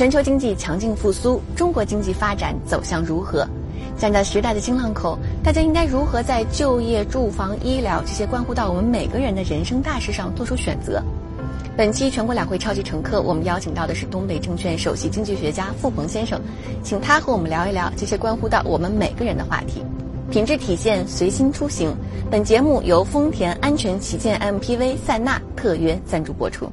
全球经济强劲复苏，中国经济发展走向如何？站在时代的新浪口，大家应该如何在就业、住房、医疗这些关乎到我们每个人的人生大事上做出选择？本期全国两会超级乘客，我们邀请到的是东北证券首席经济学家付鹏先生，请他和我们聊一聊这些关乎到我们每个人的话题。品质体现，随心出行。本节目由丰田安全旗舰 MPV 塞纳特约赞助播出。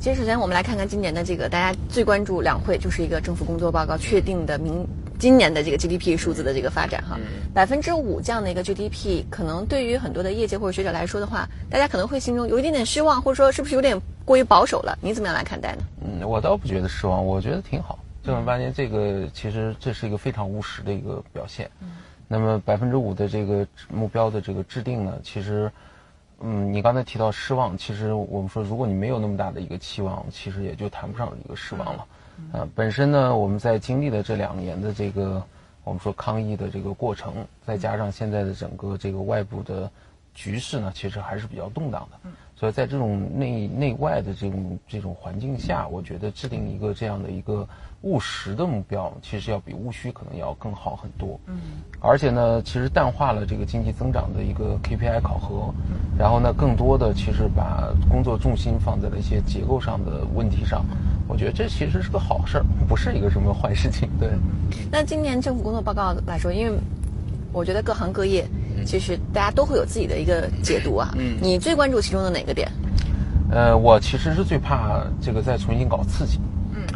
其实，首先我们来看看今年的这个大家最关注两会，就是一个政府工作报告确定的明今年的这个 GDP 数字的这个发展哈，百分之五这样的一个 GDP，可能对于很多的业界或者学者来说的话，大家可能会心中有一点点失望，或者说是不是有点过于保守了？你怎么样来看待呢？嗯，我倒不觉得失望，我觉得挺好。正儿八经，这个其实这是一个非常务实的一个表现。嗯，那么百分之五的这个目标的这个制定呢，其实。嗯，你刚才提到失望，其实我们说，如果你没有那么大的一个期望，其实也就谈不上一个失望了。呃，本身呢，我们在经历了这两年的这个我们说抗疫的这个过程，再加上现在的整个这个外部的局势呢，其实还是比较动荡的。所以在这种内内外的这种这种环境下，我觉得制定一个这样的一个务实的目标，其实要比务虚可能要更好很多。嗯，而且呢，其实淡化了这个经济增长的一个 KPI 考核，然后呢，更多的其实把工作重心放在了一些结构上的问题上。我觉得这其实是个好事儿，不是一个什么坏事情。对。那今年政府工作报告来说，因为我觉得各行各业。其实大家都会有自己的一个解读啊。嗯，你最关注其中的哪个点？呃，我其实是最怕这个再重新搞刺激。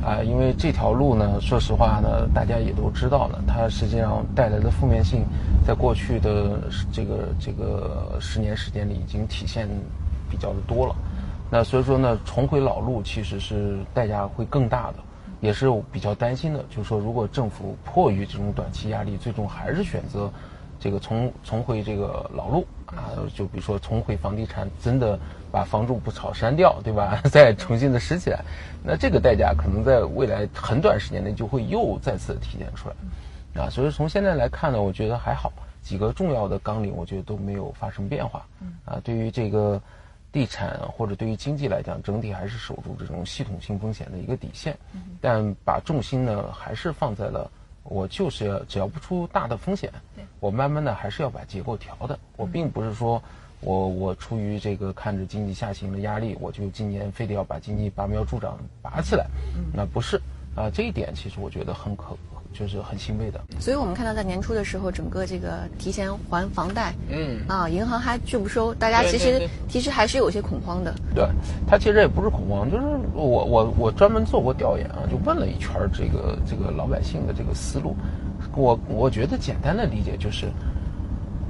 啊，因为这条路呢，说实话呢，大家也都知道了，它实际上带来的负面性，在过去的这个这个十年时间里已经体现比较的多了。那所以说呢，重回老路其实是代价会更大的，也是比较担心的。就是说，如果政府迫于这种短期压力，最终还是选择。这个重重回这个老路啊，就比如说重回房地产，真的把房住不炒删掉，对吧？再重新的拾起来，那这个代价可能在未来很短时间内就会又再次体现出来，啊，所以从现在来看呢，我觉得还好，几个重要的纲领，我觉得都没有发生变化，啊，对于这个地产或者对于经济来讲，整体还是守住这种系统性风险的一个底线，但把重心呢还是放在了。我就是要只要不出大的风险，我慢慢的还是要把结构调的。我并不是说，我我出于这个看着经济下行的压力，我就今年非得要把经济拔苗助长拔起来，那不是啊。这一点其实我觉得很可。就是很欣慰的，所以我们看到在年初的时候，整个这个提前还房贷，嗯啊，银行还拒不收，大家其实其实还是有些恐慌的。对，他其实也不是恐慌，就是我我我专门做过调研啊，就问了一圈这个这个老百姓的这个思路，我我觉得简单的理解就是，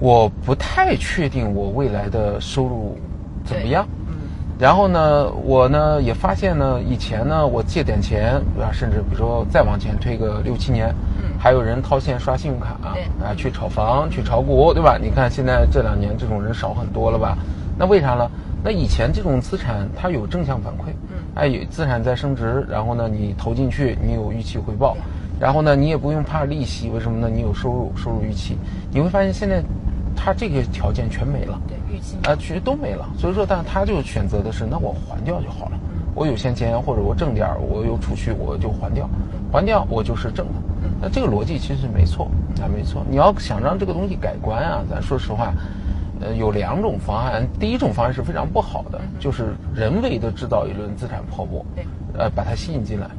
我不太确定我未来的收入怎么样。嗯然后呢，我呢也发现呢，以前呢我借点钱，啊，甚至比如说再往前推个六七年，嗯还有人套现刷信用卡啊去炒房、去炒股，对吧？你看现在这两年这种人少很多了吧？那为啥呢？那以前这种资产它有正向反馈，嗯哎，有资产在升值，然后呢你投进去，你有预期回报，然后呢你也不用怕利息，为什么呢？你有收入，收入预期，你会发现现在。他这个条件全没了，对预期啊，其实都没了。所以说，但他就选择的是，那我还掉就好了。我有闲钱或者我挣点儿，我有储蓄，我就还掉，还掉我就是挣的。那这个逻辑其实没错，啊没错。你要想让这个东西改观啊，咱说实话，呃，有两种方案。第一种方案是非常不好的，就是人为的制造一轮资产泡沫，呃，把它吸引进来。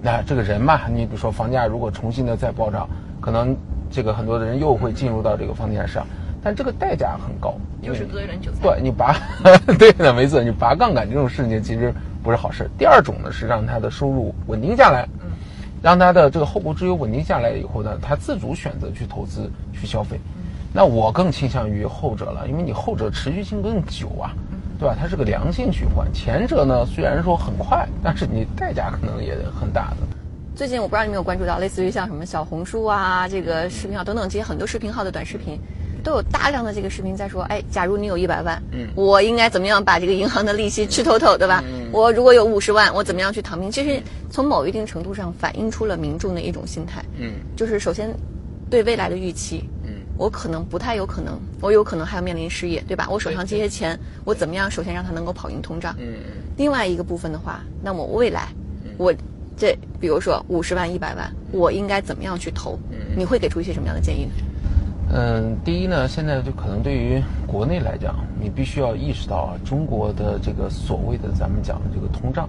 那这个人嘛，你比如说房价如果重新的再暴涨，可能这个很多的人又会进入到这个房地产市场。但这个代价很高，就是割人韭菜。对你拔，对的，没错，你拔杠杆这种事情其实不是好事。第二种呢是让他的收入稳定下来，嗯，让他的这个后顾之忧稳定下来以后呢，他自主选择去投资、去消费。那我更倾向于后者了，因为你后者持续性更久啊，对吧？它是个良性循环。前者呢虽然说很快，但是你代价可能也很大的。最近我不知道你有没有关注到，类似于像什么小红书啊、这个视频号等等这些很多视频号的短视频。都有大量的这个视频在说，哎，假如你有一百万，嗯，我应该怎么样把这个银行的利息吃透透，对吧？嗯我如果有五十万，我怎么样去躺平？其实从某一定程度上反映出了民众的一种心态，嗯，就是首先对未来的预期，嗯，我可能不太有可能，我有可能还要面临失业，对吧？我手上这些钱，我怎么样首先让它能够跑赢通胀？嗯，另外一个部分的话，那么未来，我。这比如说五十万、一百万，我应该怎么样去投？你会给出一些什么样的建议呢？嗯，第一呢，现在就可能对于国内来讲，你必须要意识到啊，中国的这个所谓的咱们讲的这个通胀，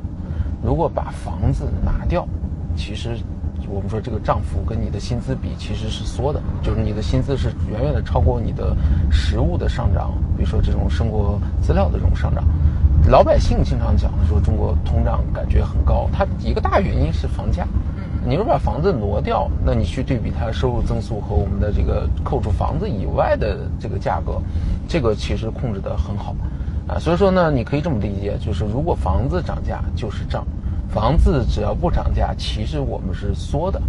如果把房子拿掉，其实我们说这个涨幅跟你的薪资比其实是缩的，就是你的薪资是远远的超过你的实物的上涨，比如说这种生活资料的这种上涨。老百姓经常讲的说中国通胀感觉很高，它一个大原因是房价。你如果把房子挪掉，那你去对比它收入增速和我们的这个扣除房子以外的这个价格，这个其实控制得很好，啊，所以说呢，你可以这么理解，就是如果房子涨价就是涨，房子只要不涨价，其实我们是缩的，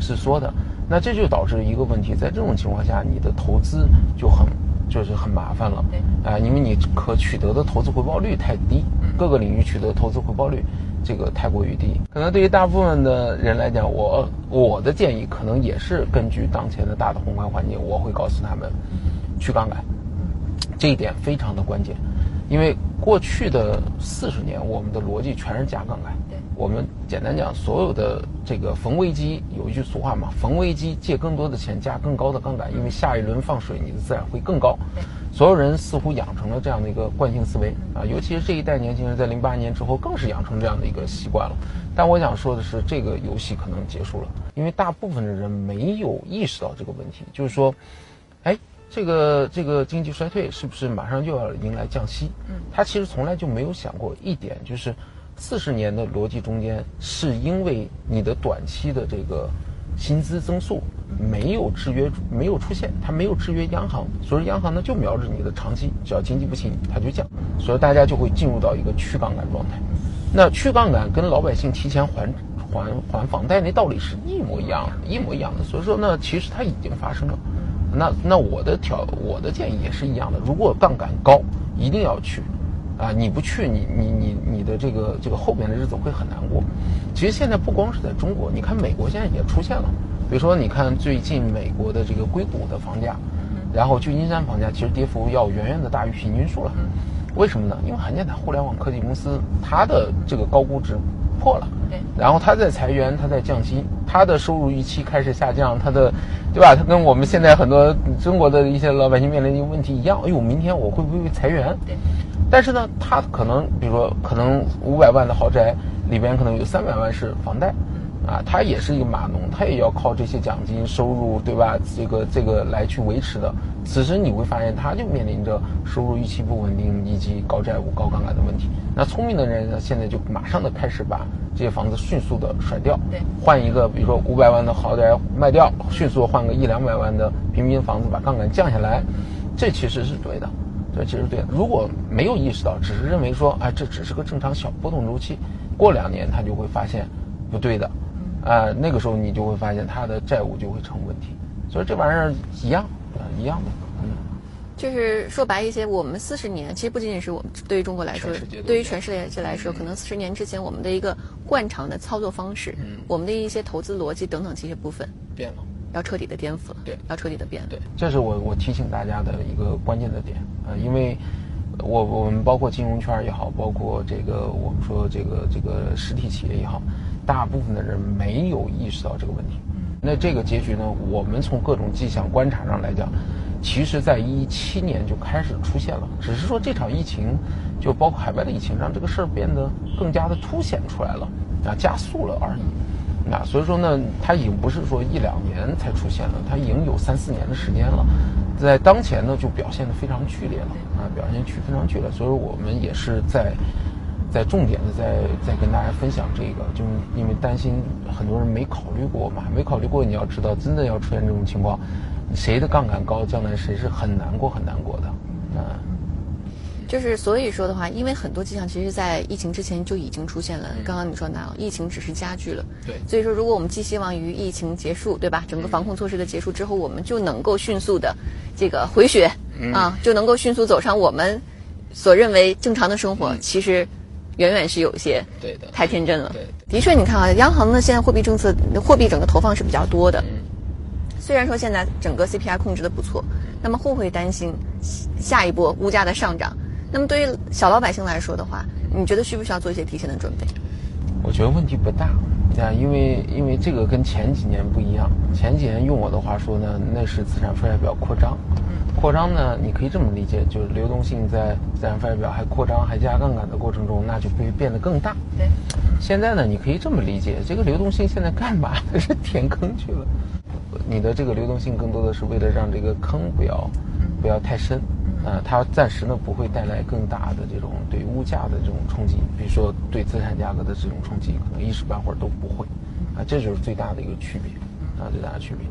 是缩的，那这就导致一个问题，在这种情况下，你的投资就很就是很麻烦了，啊，因为你可取得的投资回报率太低，各个领域取得投资回报率。这个太过于低，可能对于大部分的人来讲，我我的建议可能也是根据当前的大的宏观环境，我会告诉他们去杠杆，这一点非常的关键，因为过去的四十年，我们的逻辑全是加杠杆。对，我们简单讲，所有的这个逢危机有一句俗话嘛，逢危机借更多的钱，加更高的杠杆，因为下一轮放水你的自然会更高。所有人似乎养成了这样的一个惯性思维啊，尤其是这一代年轻人，在零八年之后更是养成这样的一个习惯了。但我想说的是，这个游戏可能结束了，因为大部分的人没有意识到这个问题，就是说，哎，这个这个经济衰退是不是马上就要迎来降息？嗯，他其实从来就没有想过一点，就是四十年的逻辑中间，是因为你的短期的这个薪资增速。没有制约，没有出现，它没有制约央行，所以央行呢就瞄着你的长期，只要经济不行，它就降，所以大家就会进入到一个去杠杆状态。那去杠杆跟老百姓提前还还还房贷那道理是一模一样，一模一样的。所以说呢，其实它已经发生了。那那我的条，我的建议也是一样的。如果杠杆高，一定要去，啊，你不去，你你你你的这个这个后边的日子会很难过。其实现在不光是在中国，你看美国现在也出现了。比如说，你看最近美国的这个硅谷的房价，然后旧金山房价其实跌幅要远远的大于平均数了。为什么呢？因为很简单，互联网科技公司它的这个高估值破了，对，然后它在裁员，它在降薪，它的收入预期开始下降，它的，对吧？它跟我们现在很多中国的一些老百姓面临的一个问题一样。哎呦，明天我会不会被裁员？对。但是呢，他可能，比如说，可能五百万的豪宅里边可能有三百万是房贷。啊，他也是一个码农，他也要靠这些奖金收入，对吧？这个这个来去维持的。此时你会发现，他就面临着收入预期不稳定以及高债务、高杠杆的问题。那聪明的人呢，现在就马上的开始把这些房子迅速的甩掉，对，换一个，比如说五百万的豪宅卖掉，迅速换个一两百万的平民房子，把杠杆降下来，这其实是对的，这其实对。如果没有意识到，只是认为说，哎，这只是个正常小波动周期，过两年他就会发现不对的。啊，那个时候你就会发现他的债务就会成问题，所以这玩意儿一样，一样的，嗯，就是说白一些，我们四十年其实不仅仅是我们对于中国来说，对于全世界来说，可能四十年之前我们的一个惯常的操作方式，嗯，我们的一些投资逻辑等等这些部分变了，要彻底的颠覆了，对，要彻底的变，对，这是我我提醒大家的一个关键的点，呃，因为我我们包括金融圈也好，包括这个我们说这个这个实体企业也好。大部分的人没有意识到这个问题，那这个结局呢？我们从各种迹象观察上来讲，其实在一七年就开始出现了，只是说这场疫情，就包括海外的疫情，让这个事儿变得更加的凸显出来了，啊，加速了而已，啊，所以说呢，它已经不是说一两年才出现了，它已经有三四年的时间了，在当前呢就表现的非常剧烈了，啊，表现区非常剧烈，所以我们也是在。在重点的在在跟大家分享这个，就因为担心很多人没考虑过嘛，没考虑过。你要知道，真的要出现这种情况，谁的杠杆高，将来谁是很难过很难过的。嗯，就是所以说的话，因为很多迹象其实，在疫情之前就已经出现了。刚刚你说那疫情只是加剧了。对。所以说，如果我们寄希望于疫情结束，对吧？整个防控措施的结束之后，我们就能够迅速的这个回血啊，就能够迅速走上我们所认为正常的生活。其实。远远是有些对的，太天真了。对，的确，你看啊，央行呢现在货币政策、货币整个投放是比较多的。虽然说现在整个 CPI 控制的不错，那么会不会担心下一波物价的上涨？那么对于小老百姓来说的话，你觉得需不需要做一些提前的准备？我觉得问题不大，啊，因为因为这个跟前几年不一样，前几年用我的话说呢，那是资产负债表扩张。扩张呢，你可以这么理解，就是流动性在资产负债表还扩张还加杠杆的过程中，那就会变得更大。对。现在呢，你可以这么理解，这个流动性现在干嘛？是填坑去了。你的这个流动性更多的是为了让这个坑不要不要太深。啊，它暂时呢不会带来更大的这种对物价的这种冲击，比如说对资产价格的这种冲击，可能一时半会儿都不会。啊，这就是最大的一个区别。啊，最大的区别。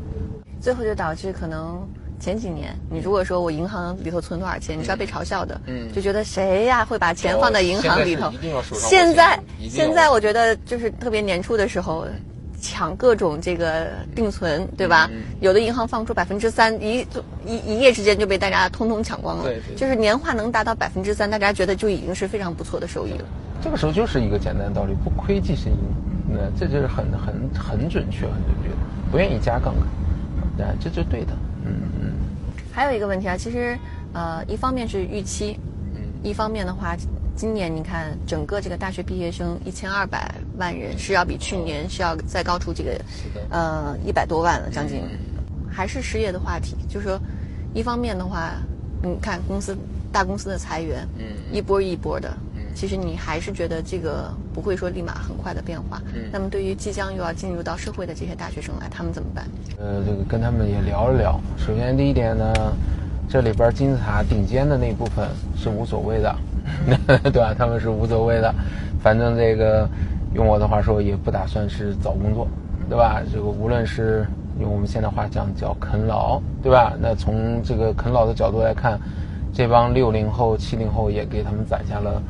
最后就导致可能。前几年，你如果说我银行里头存多少钱，你是要被嘲笑的，嗯，就觉得谁呀会把钱放在银行里头？现在现在我觉得就是特别年初的时候，抢各种这个定存，对吧？有的银行放出百分之三，一一一夜之间就被大家通通抢光了。对，就是年化能达到百分之三，大家觉得就已经是非常不错的收益了。这个时候就是一个简单的道理，不亏即是赢，那这就是很很很准确、很准确的，不愿意加杠杆，那，这就对的。嗯嗯，还有一个问题啊，其实呃，一方面是预期，嗯，一方面的话，今年你看整个这个大学毕业生一千二百万人是要比去年是要再高出这个，呃，一百多万了，将近，还是失业的话题。就是说，一方面的话，你看公司大公司的裁员，嗯，一波一波的。其实你还是觉得这个不会说立马很快的变化。嗯。那么对于即将又要进入到社会的这些大学生来，他们怎么办？呃，这个跟他们也聊了聊。首先第一点呢，这里边金字塔顶尖的那部分是无所谓的，对吧？他们是无所谓的，反正这个用我的话说，也不打算是找工作，对吧？这个无论是用我们现在话讲叫啃老，对吧？那从这个啃老的角度来看，这帮六零后、七零后也给他们攒下了。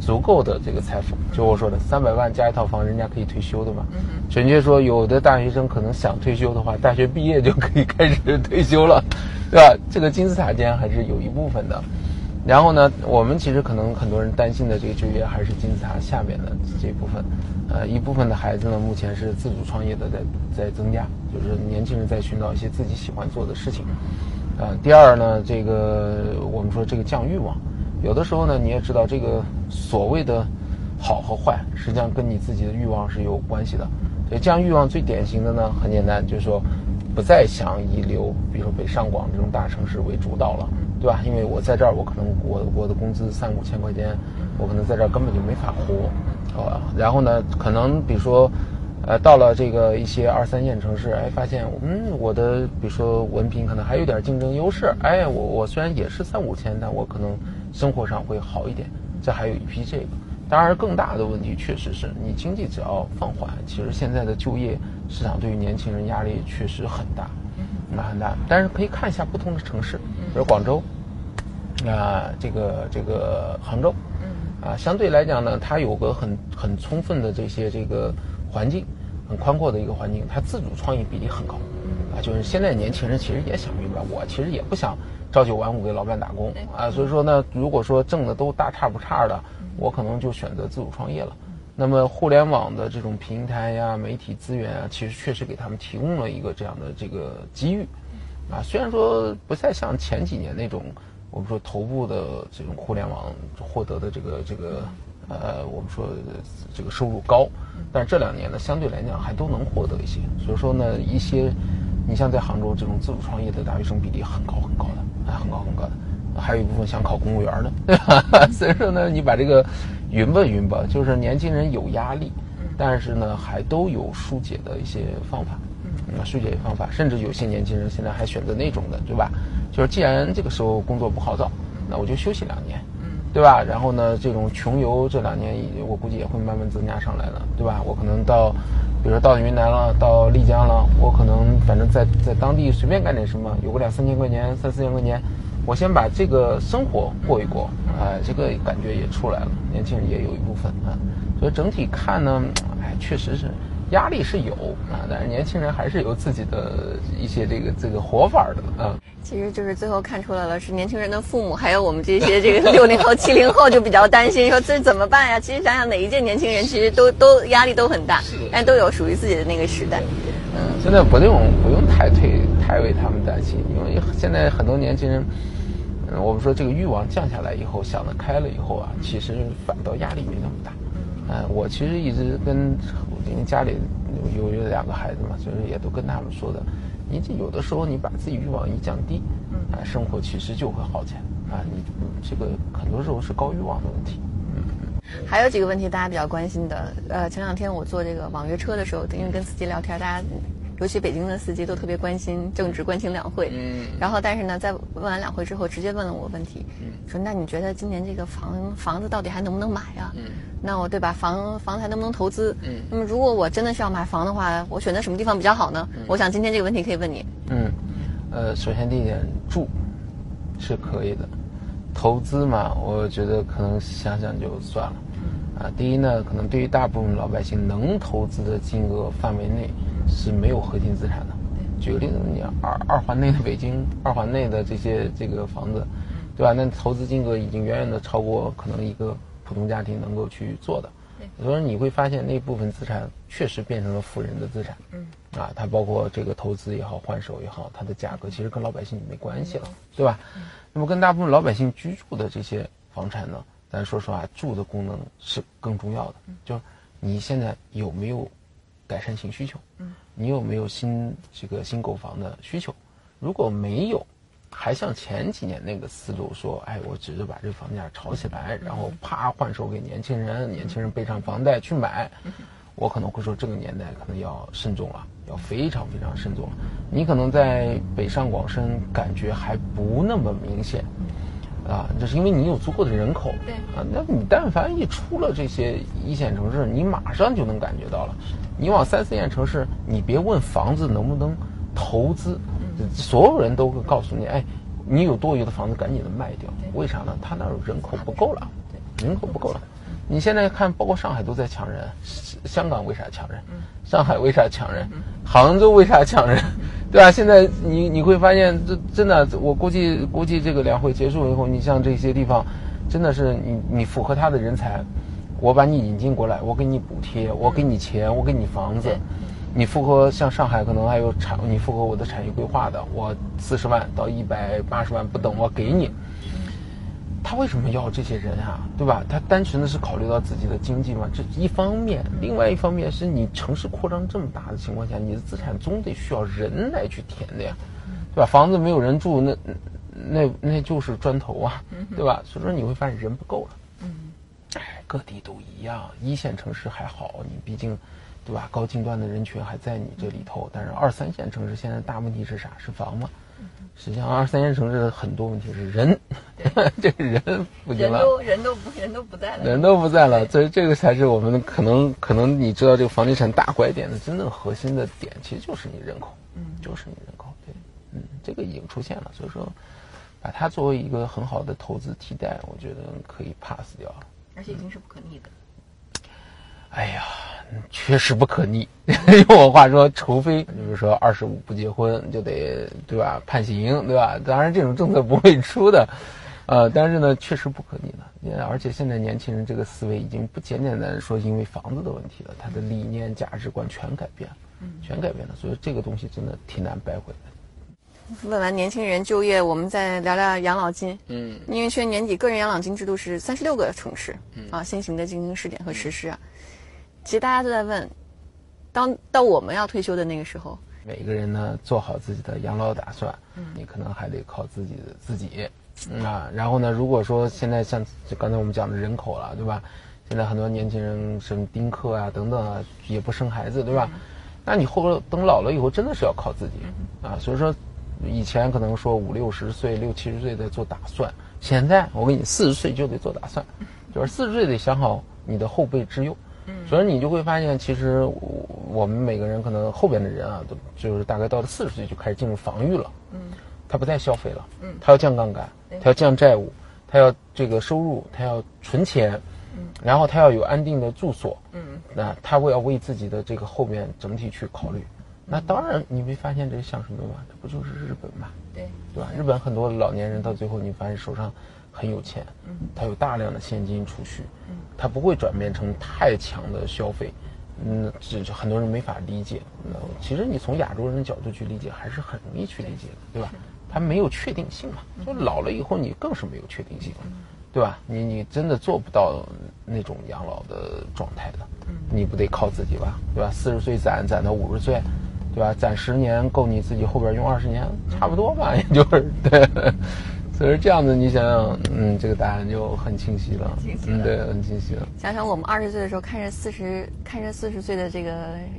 足够的这个财富，就我说的三百万加一套房，人家可以退休的嘛。准确说，有的大学生可能想退休的话，大学毕业就可以开始退休了，对吧？这个金字塔尖还是有一部分的。然后呢，我们其实可能很多人担心的这个就业还是金字塔下面的这一部分。呃，一部分的孩子呢，目前是自主创业的在在增加，就是年轻人在寻找一些自己喜欢做的事情。呃，第二呢，这个我们说这个降欲望。有的时候呢，你也知道这个所谓的好和坏，实际上跟你自己的欲望是有关系的。所以降欲望最典型的呢，很简单，就是说不再想以留，比如说北上广这种大城市为主导了，对吧？因为我在这儿，我可能我我的工资三五千块钱，我可能在这儿根本就没法活，啊。然后呢，可能比如说，呃，到了这个一些二三线城市，哎，发现嗯，我的比如说文凭可能还有点竞争优势，哎，我我虽然也是三五千，但我可能。生活上会好一点，这还有一批这个。当然，更大的问题确实是你经济只要放缓，其实现在的就业市场对于年轻人压力确实很大，那很大。但是可以看一下不同的城市，比如广州，啊，这个这个杭州，啊，相对来讲呢，它有个很很充分的这些这个环境，很宽阔的一个环境，它自主创业比例很高，啊，就是现在年轻人其实也想明白，我其实也不想。朝九晚五给老板打工啊，所以说呢，如果说挣的都大差不差的，我可能就选择自主创业了。那么互联网的这种平台呀、媒体资源啊，其实确实给他们提供了一个这样的这个机遇啊。虽然说不再像前几年那种我们说头部的这种互联网获得的这个这个呃，我们说这个收入高，但是这两年呢，相对来讲还都能获得一些。所以说呢，一些你像在杭州这种自主创业的大学生比例很高很高的。啊，很高很高的，还有一部分想考公务员的，对吧？所以说呢，你把这个匀吧匀吧，就是年轻人有压力，但是呢，还都有疏解的一些方法，嗯，疏解方法，甚至有些年轻人现在还选择那种的，对吧？就是既然这个时候工作不好找，那我就休息两年，对吧？然后呢，这种穷游这两年，我估计也会慢慢增加上来了，对吧？我可能到，比如说到云南了，到丽江了，我可能反正在在当地随便干点什么，有个两三千块钱，三四千块钱，我先把这个生活过一过，哎，这个感觉也出来了，年轻人也有一部分啊，所以整体看呢，哎，确实是。压力是有啊，但是年轻人还是有自己的一些这个这个活法的啊。其实就是最后看出来了，是年轻人的父母，还有我们这些这个六零后、七零后就比较担心，说这怎么办呀？其实想想哪一届年轻人，其实都都压力都很大，但都有属于自己的那个时代。嗯，现在不用不用太退太为他们担心，因为现在很多年轻人，嗯，我们说这个欲望降下来以后，想得开了以后啊，其实反倒压力没那么大。嗯，我其实一直跟因为家里有有两个孩子嘛，所以也都跟他们说的，你这有的时候你把自己欲望一降低，嗯，啊，生活其实就会好起来啊。你这个很多时候是高欲望的问题。嗯还有几个问题大家比较关心的，呃，前两天我坐这个网约车的时候，因为跟司机聊天，大家。尤其北京的司机都特别关心政治，关心两会。嗯。然后，但是呢，在问完两会之后，直接问了我问题，嗯说：“那你觉得今年这个房房子到底还能不能买呀？”嗯。那我对吧？房房子还能不能投资？嗯。那么，如果我真的是要买房的话，我选择什么地方比较好呢？我想今天这个问题可以问你。嗯。呃，首先第一点，住是可以的，投资嘛，我觉得可能想想就算了。啊，第一呢，可能对于大部分老百姓能投资的金额范围内。是没有核心资产的。举个例子，你二二环内的北京，二环内的这些这个房子，对吧？那投资金额已经远远的超过可能一个普通家庭能够去做的。所以说你会发现那部分资产确实变成了富人的资产。嗯。啊，它包括这个投资也好，换手也好，它的价格其实跟老百姓没关系了，对吧？那么跟大部分老百姓居住的这些房产呢，咱说实话，住的功能是更重要的。就是你现在有没有？改善型需求，嗯，你有没有新这个新购房的需求？如果没有，还像前几年那个思路说，哎，我只是把这个房价炒起来，然后啪换手给年轻人，年轻人背上房贷去买，我可能会说这个年代可能要慎重了，要非常非常慎重了。你可能在北上广深感觉还不那么明显。啊，这是因为你有足够的人口，对啊，那你但凡一出了这些一线城市，你马上就能感觉到了。你往三四线城市，你别问房子能不能投资，所有人都会告诉你，哎，你有多余的房子，赶紧的卖掉。为啥呢？他那儿人口不够了，人口不够了。你现在看，包括上海都在抢人，香港为啥抢人？上海为啥抢人？杭州为啥抢人？对啊？现在你你会发现，这真的，我估计估计这个两会结束以后，你像这些地方，真的是你你符合他的人才，我把你引进过来，我给你补贴，我给你钱，我给你房子，你符合像上海可能还有产，你符合我的产业规划的，我四十万到一百八十万不等，我给你。他为什么要这些人啊？对吧？他单纯的是考虑到自己的经济嘛？这一方面，另外一方面是你城市扩张这么大的情况下，你的资产总得需要人来去填的呀，对吧？房子没有人住，那那那就是砖头啊，对吧？所以说你会发现人不够了。嗯，哎，各地都一样，一线城市还好，你毕竟，对吧？高精端的人群还在你这里头，但是二三线城市现在大问题是啥？是房吗？实际上，二三线城市的很多问题是人，这个人不行了，人都人都不人都不在了，人都不在了，所以这个才是我们可能可能你知道这个房地产大拐点的真正核心的点，其实就是你人口，嗯，就是你人口，对，嗯，这个已经出现了，所以说把它作为一个很好的投资替代，我觉得可以 pass 掉了，而且已经是不可逆的。哎呀。确实不可逆。用我话说，除非比如说二十五不结婚就得对吧判刑对吧？当然这种政策不会出的，呃，但是呢确实不可逆的。而且现在年轻人这个思维已经不简简单单说因为房子的问题了，他的理念价值观全改变了，全改变了。所以这个东西真的挺难掰回来的。问完年轻人就业，我们再聊聊养老金。嗯，因为去年年底个人养老金制度是三十六个城市啊先行的进行试点和实施啊。其实大家都在问，当到我们要退休的那个时候，每个人呢做好自己的养老打算，嗯，你可能还得靠自己的自己，啊，然后呢，如果说现在像刚才我们讲的人口了，对吧？现在很多年轻人什么丁克啊等等啊，也不生孩子，对吧？那你后等老了以后，真的是要靠自己，啊，所以说以前可能说五六十岁、六七十岁在做打算，现在我跟你四十岁就得做打算，就是四十岁得想好你的后备之忧。所以你就会发现，其实我们每个人可能后边的人啊，都就是大概到了四十岁就开始进入防御了。嗯，他不再消费了。嗯，他要降杠杆，他要降债务，他要这个收入，他要存钱。嗯，然后他要有安定的住所。嗯，那他会要为自己的这个后面整体去考虑。那当然，你没发现这像什么吗？这不就是日本吗？对，对吧？日本很多老年人到最后，你发现手上。很有钱，嗯，他有大量的现金储蓄，嗯，他不会转变成太强的消费，嗯，这很多人没法理解。那其实你从亚洲人的角度去理解，还是很容易去理解的，对吧？他没有确定性嘛，就老了以后你更是没有确定性，对吧？你你真的做不到那种养老的状态的，嗯，你不得靠自己吧，对吧？四十岁攒攒到五十岁，对吧？攒十年够你自己后边用二十年，差不多吧，也就是对。所以这样子，你想想，嗯，这个答案就很清晰了，嗯，对，很清晰了。想想我们二十岁的时候，看着四十，看着四十岁的这个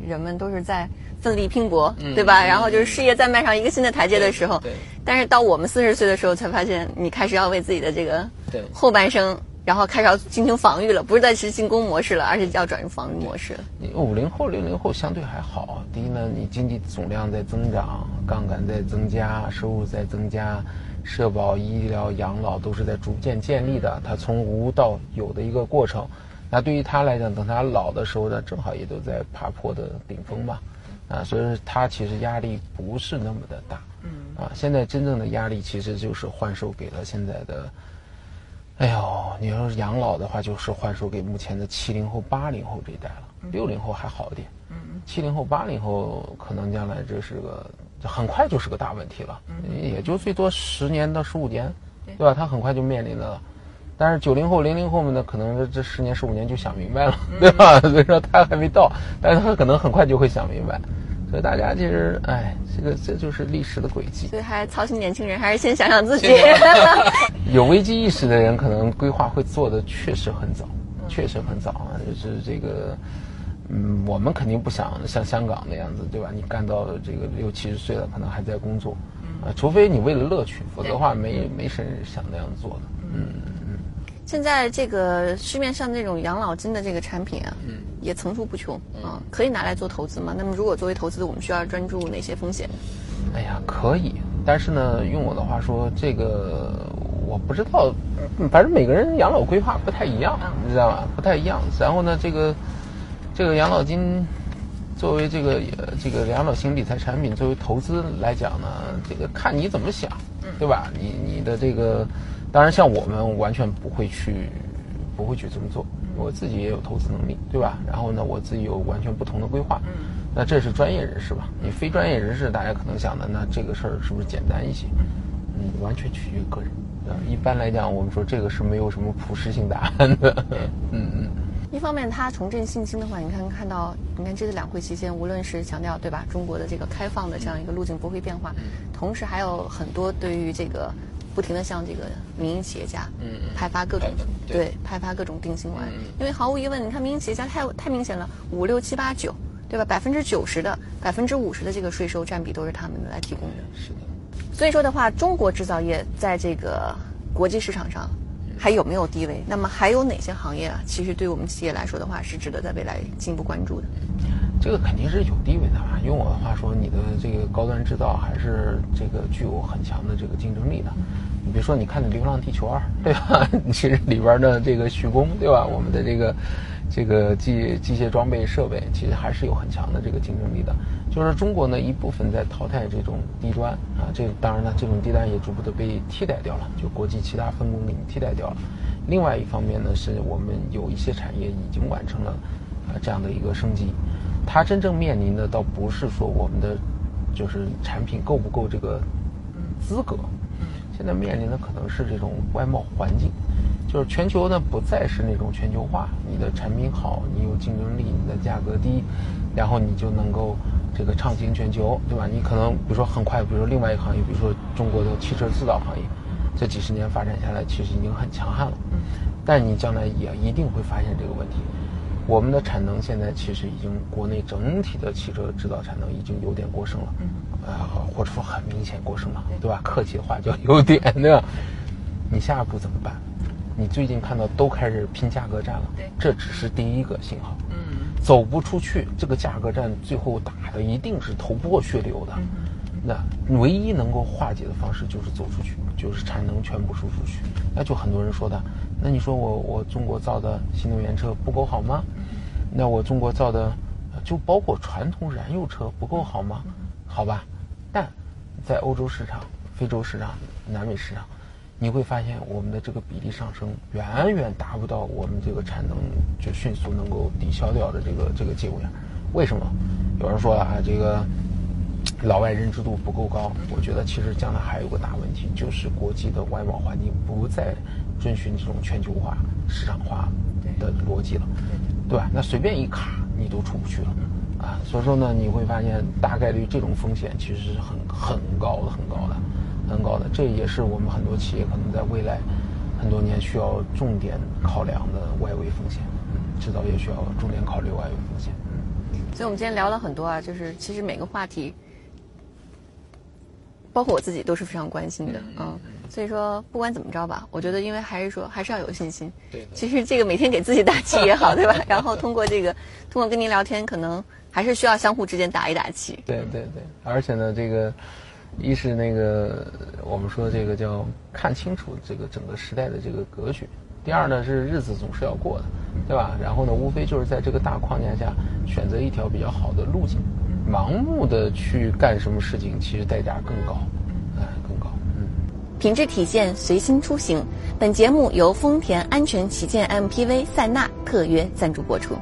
人们都是在奋力拼搏，对吧？然后就是事业在迈上一个新的台阶的时候，对。但是到我们四十岁的时候，才发现你开始要为自己的这个对后半生，然后开始要进行防御了，不是在是进攻模式了，而是要转入防御模式了。你五零后、六零后相对还好，第一呢，你经济总量在增长，杠杆在增加，收入在增加。社保、医疗、养老都是在逐渐建立的，它从无到有的一个过程。那对于他来讲，等他老的时候呢，正好也都在爬坡的顶峰嘛，啊，所以他其实压力不是那么的大。嗯。啊，现在真正的压力其实就是换手给了现在的，哎呦，你要是养老的话，就是换手给目前的七零后、八零后这一代了。六零后还好一点。嗯。七零后、八零后可能将来这是个。很快就是个大问题了，也就最多十年到十五年，对吧？他很快就面临了。但是九零后、零零后们呢，可能这十年、十五年就想明白了，对吧？所以说他还没到，但是他可能很快就会想明白。所以大家其实，哎，这个这就是历史的轨迹。所以还操心年轻人，还是先想想自己。有危机意识的人，可能规划会做的确实很早，确实很早啊，就是这个。嗯，我们肯定不想像香港那样子，对吧？你干到这个六七十岁了，可能还在工作，啊，除非你为了乐趣，否则的话没没谁想那样做的。嗯嗯。现在这个市面上那种养老金的这个产品啊，嗯，也层出不穷啊，可以拿来做投资吗？那么如果作为投资，我们需要专注哪些风险？哎呀，可以，但是呢，用我的话说，这个我不知道，反正每个人养老规划不太一样，你知道吧？不太一样。然后呢，这个。这个养老金作为这个这个养老型理财产品，作为投资来讲呢，这个看你怎么想，对吧？你你的这个，当然像我们完全不会去不会去这么做，我自己也有投资能力，对吧？然后呢，我自己有完全不同的规划，那这是专业人士吧？你非专业人士，大家可能想的，那这个事儿是不是简单一些？嗯，完全取决于个人。一般来讲，我们说这个是没有什么普适性答案的。嗯嗯。一方面，他重振信心的话，你看看到，你看这次两会期间，无论是强调对吧，中国的这个开放的这样一个路径不会变化，同时还有很多对于这个不停的向这个民营企业家，嗯派发各种对派发各种定心丸，因为毫无疑问，你看民营企业家太太明显了，五六七八九，对吧？百分之九十的百分之五十的这个税收占比都是他们来提供的，是的。所以说的话，中国制造业在这个国际市场上。还有没有地位？那么还有哪些行业啊？其实对我们企业来说的话，是值得在未来进一步关注的。这个肯定是有地位的啊？用我的话说，你的这个高端制造还是这个具有很强的这个竞争力的。你比如说，你看《流浪地球二》，对吧？其实里边的这个徐工，对吧？我们的这个。这个机机械装备设备其实还是有很强的这个竞争力的，就是中国呢一部分在淘汰这种低端啊，这当然了，这种低端也逐步的被替代掉了，就国际其他分工给你替代掉了。另外一方面呢，是我们有一些产业已经完成了啊这样的一个升级，它真正面临的倒不是说我们的就是产品够不够这个资格，现在面临的可能是这种外贸环境。就是全球呢，不再是那种全球化。你的产品好，你有竞争力，你的价格低，然后你就能够这个畅行全球，对吧？你可能比如说很快，比如说另外一个行业，比如说中国的汽车制造行业，这几十年发展下来，其实已经很强悍了。但你将来也一定会发现这个问题。我们的产能现在其实已经国内整体的汽车制造产能已经有点过剩了，啊，或者说很明显过剩了，对吧？客气的话叫有点，对吧？你下一步怎么办？你最近看到都开始拼价格战了，这只是第一个信号。嗯，走不出去，这个价格战最后打的一定是头破血流的。那唯一能够化解的方式就是走出去，就是产能全部输出去。那就很多人说的，那你说我我中国造的新能源车不够好吗？那我中国造的就包括传统燃油车不够好吗？好吧，但在欧洲市场、非洲市场、南美市场。你会发现，我们的这个比例上升远远达不到我们这个产能就迅速能够抵消掉的这个这个业务量。为什么？有人说啊，这个老外认知度不够高。我觉得其实将来还有个大问题，就是国际的外贸环境不再遵循这种全球化、市场化的逻辑了，对吧？那随便一卡，你都出不去了，啊，所以说呢，你会发现大概率这种风险其实是很很高的，很高的，很高的。这也是我们很多企业可能在未来很多年需要重点考量的外围风险，制造业需要重点考虑外围风险。所以我们今天聊了很多啊，就是其实每个话题，包括我自己都是非常关心的，嗯。所以说，不管怎么着吧，我觉得，因为还是说，还是要有信心。对。其实这个每天给自己打气也好，对吧？然后通过这个，通过跟您聊天，可能还是需要相互之间打一打气。对对对。而且呢，这个一是那个我们说这个叫看清楚这个整个时代的这个格局；第二呢是日子总是要过的，对吧？然后呢，无非就是在这个大框架下选择一条比较好的路径。盲目的去干什么事情，其实代价更高。啊，更高。嗯品质体现，随心出行。本节目由丰田安全旗舰 MPV 塞纳特约赞助播出。